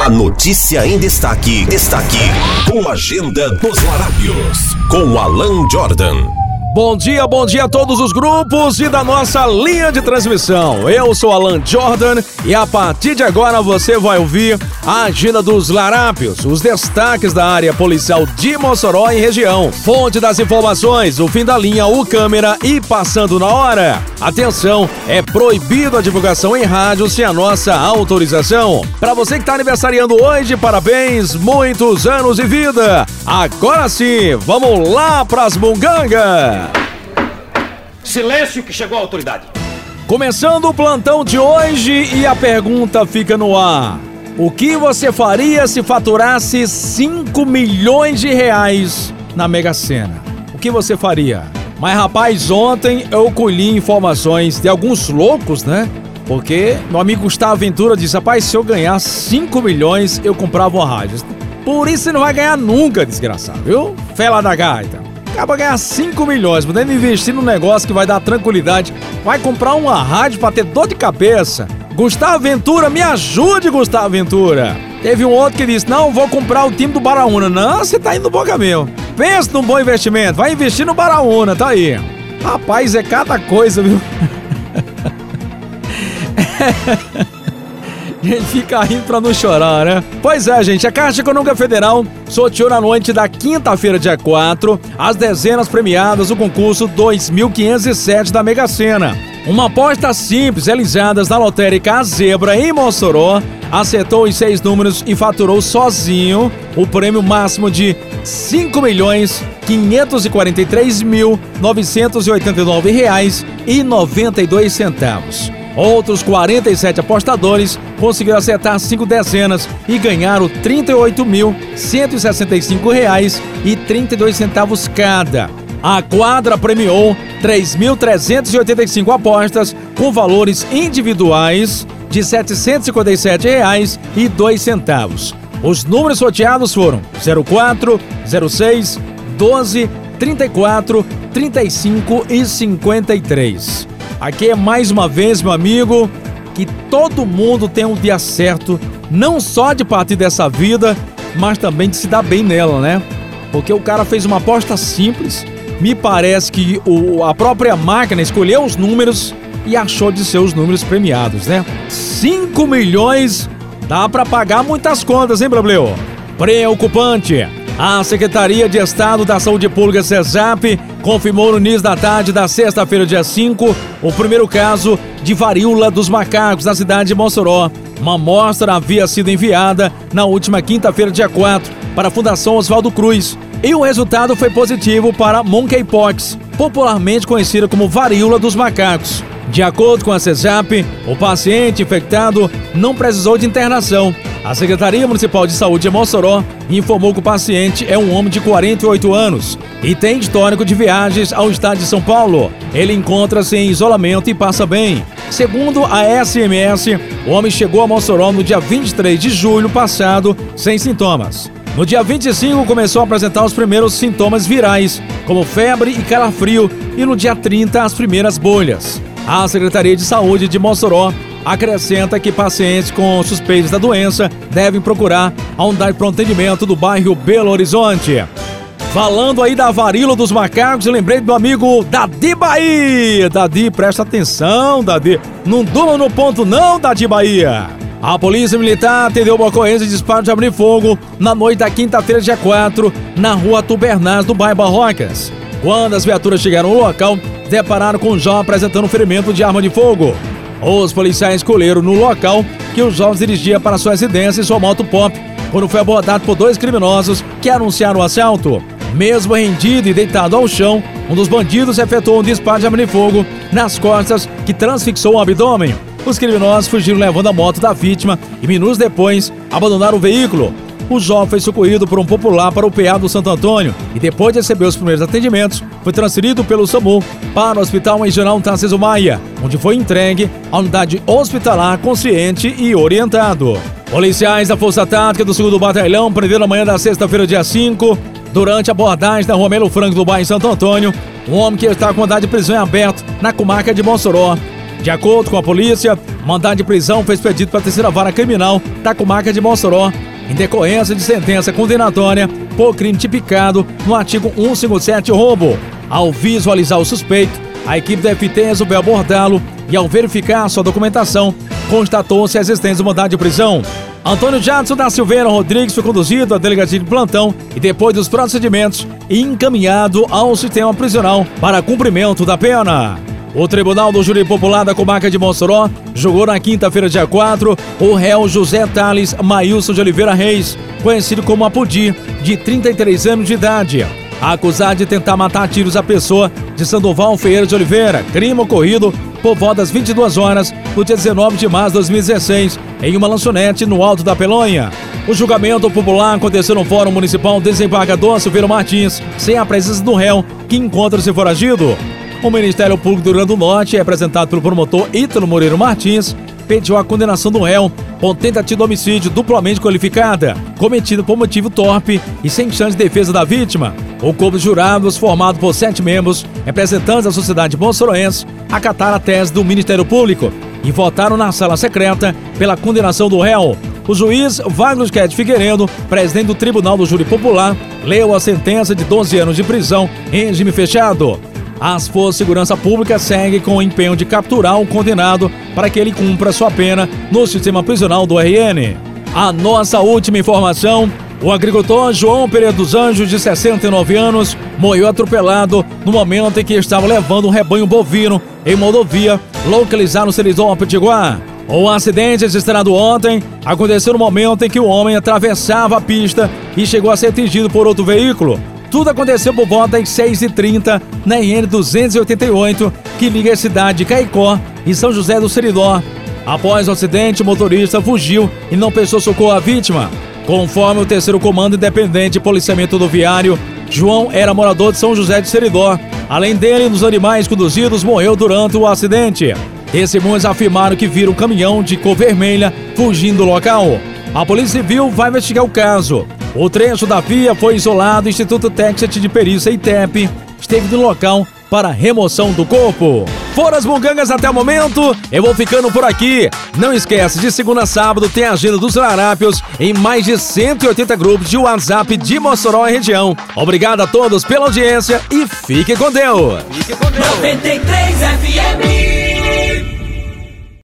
A notícia em destaque, destaque, com a agenda dos Larápios, com Alan Jordan. Bom dia, bom dia a todos os grupos e da nossa linha de transmissão. Eu sou Alan Jordan e a partir de agora você vai ouvir a agenda dos larápios, os destaques da área policial de Mossoró e região. Fonte das informações, o fim da linha, o câmera e passando na hora. Atenção, é proibido a divulgação em rádio sem a nossa autorização. Para você que está aniversariando hoje, parabéns, muitos anos de vida. Agora sim, vamos lá pras mungangas. Silêncio que chegou a autoridade. Começando o plantão de hoje e a pergunta fica no ar. O que você faria se faturasse 5 milhões de reais na Mega Sena? O que você faria? Mas rapaz, ontem eu colhi informações de alguns loucos, né? Porque meu amigo Gustavo Ventura disse: rapaz, se eu ganhar 5 milhões, eu comprava uma rádio. Por isso você não vai ganhar nunca, desgraçado, viu? Fela da gaita. Acaba ganhar 5 milhões, podendo investir num negócio que vai dar tranquilidade. Vai comprar uma rádio pra ter dor de cabeça. Gustavo Ventura, me ajude, Gustavo Ventura. Teve um outro que disse: Não, vou comprar o time do Baraúna. Não, você tá indo no bom caminho. Pensa num bom investimento, vai investir no Baraúna, tá aí. Rapaz, é cada coisa, viu? A gente fica rindo pra não chorar, né? Pois é, gente, a Caixa Econômica Federal sorteou na noite da quinta-feira, dia 4, as dezenas premiadas do concurso 2507 da Mega Sena. Uma aposta simples realizada na lotérica Zebra em Mossoró acertou os seis números e faturou sozinho o prêmio máximo de 5 milhões 543 mil 989 reais e 92 centavos. Outros 47 apostadores conseguiram acertar cinco dezenas e ganharam R$ 38.165,32 cada. A quadra premiou 3.385 apostas com valores individuais de R$ 757,02. Os números sorteados foram 04, 06, 12, 34, 35 e 53. Aqui é mais uma vez, meu amigo, que todo mundo tem um dia certo, não só de partir dessa vida, mas também de se dar bem nela, né? Porque o cara fez uma aposta simples, me parece que o, a própria máquina escolheu os números e achou de ser os números premiados, né? 5 milhões dá para pagar muitas contas, hein, Brableu? Preocupante. A Secretaria de Estado da Saúde Pública, CESAP, confirmou no início da tarde da sexta-feira, dia 5, o primeiro caso de varíola dos macacos na cidade de Mossoró. Uma amostra havia sido enviada na última quinta-feira, dia 4, para a Fundação Oswaldo Cruz. E o resultado foi positivo para monkeypox, popularmente conhecida como varíola dos macacos. De acordo com a CESAP, o paciente infectado não precisou de internação. A Secretaria Municipal de Saúde de Mossoró informou que o paciente é um homem de 48 anos e tem histórico de viagens ao estado de São Paulo. Ele encontra-se em isolamento e passa bem. Segundo a SMS, o homem chegou a Mossoró no dia 23 de julho passado sem sintomas. No dia 25 começou a apresentar os primeiros sintomas virais, como febre e calafrio, e no dia 30 as primeiras bolhas. A Secretaria de Saúde de Mossoró acrescenta que pacientes com suspeitas da doença devem procurar a unidade de atendimento do bairro Belo Horizonte. Falando aí da varíola dos macacos, eu lembrei do amigo Dadi Bahia. Dadi, presta atenção, Dadi. Não durma no ponto não, Dadi Bahia. A polícia militar atendeu uma ocorrência de disparo de abrir fogo na noite da quinta-feira, dia 4, na rua Tubernaz, do bairro Barrocas. Quando as viaturas chegaram no local, depararam com um jovem apresentando um ferimento de arma de fogo. Os policiais escolheram no local que o jovem dirigia para sua residência e sua moto pop, quando foi abordado por dois criminosos que anunciaram o assalto. Mesmo rendido e deitado ao chão, um dos bandidos efetuou um disparo de arma de fogo nas costas que transfixou o abdômen. Os criminosos fugiram levando a moto da vítima e minutos depois abandonaram o veículo. O jovem foi socorrido por um popular para o PA do Santo Antônio e depois de receber os primeiros atendimentos, foi transferido pelo SAMU para o Hospital Regional Tarcísio Maia, onde foi entregue à unidade hospitalar consciente e orientado. Policiais da Força Tática do 2 Batalhão prenderam amanhã da sexta-feira, dia 5, durante a abordagem na rua Melo Franco do bairro Santo Antônio, um homem que está com mandado de prisão em aberto na comarca de Mossoró. De acordo com a polícia, mandado de prisão foi expedido para a terceira vara criminal da comarca de Mossoró, em decorrência de sentença condenatória por crime tipicado no artigo 157 roubo. Ao visualizar o suspeito, a equipe da FT resolveu abordá-lo e, ao verificar sua documentação, constatou-se a existência de mandado de prisão. Antônio Jadson da Silveira Rodrigues foi conduzido à delegacia de plantão e, depois dos procedimentos, encaminhado ao sistema prisional para cumprimento da pena. O Tribunal do Júri Popular da Comarca de Mossoró julgou na quinta-feira, dia 4, o réu José Thales Maílson de Oliveira Reis, conhecido como Apudi, de 33 anos de idade, acusado de tentar matar tiros a pessoa de Sandoval Ferreira de Oliveira, crime ocorrido por volta das 22 horas no dia 19 de março de 2016, em uma lanchonete no Alto da Pelonha. O julgamento popular aconteceu no Fórum Municipal Desembargador Silveira Martins, sem a presença do réu, que encontra-se foragido. O Ministério Público do Rio Grande do Norte, representado pelo promotor Ítalo Moreira Martins, pediu a condenação do réu por tentativa de homicídio duplamente qualificada, cometido por motivo torpe e sem chance de defesa da vítima. O corpo de jurados, formado por sete membros, representantes da sociedade bolsoroense, acataram a tese do Ministério Público e votaram na sala secreta pela condenação do réu. O juiz Wagner Quete Figueiredo, presidente do Tribunal do Júri Popular, leu a sentença de 12 anos de prisão em regime fechado. As Forças de Segurança Pública seguem com o empenho de capturar o condenado para que ele cumpra sua pena no sistema prisional do RN. A nossa última informação: o agricultor João Pereira dos Anjos, de 69 anos, morreu atropelado no momento em que estava levando um rebanho bovino em uma rodovia localizada no Serizão Pitiguar. O acidente registrado ontem aconteceu no momento em que o homem atravessava a pista e chegou a ser atingido por outro veículo. Tudo aconteceu por volta das 6h30 na IN 288, que liga a cidade de Caicó e São José do Seridó. Após o acidente, o motorista fugiu e não prestou socorro à vítima. Conforme o terceiro comando independente de policiamento rodoviário, João era morador de São José de Seridó. Além dele, dos animais conduzidos morreu durante o acidente. Testemunhas afirmaram que viram um caminhão de cor vermelha fugindo do local. A Polícia Civil vai investigar o caso. O trecho da via foi isolado. O Instituto Texas de Perícia ITEP esteve no local para remoção do corpo. Foram as bugangas até o momento. Eu vou ficando por aqui. Não esquece, de segunda a sábado tem a agenda dos larápios em mais de 180 grupos de WhatsApp de Mossoró e região. Obrigado a todos pela audiência e fique com Deus. Fique com Deus. 93 FM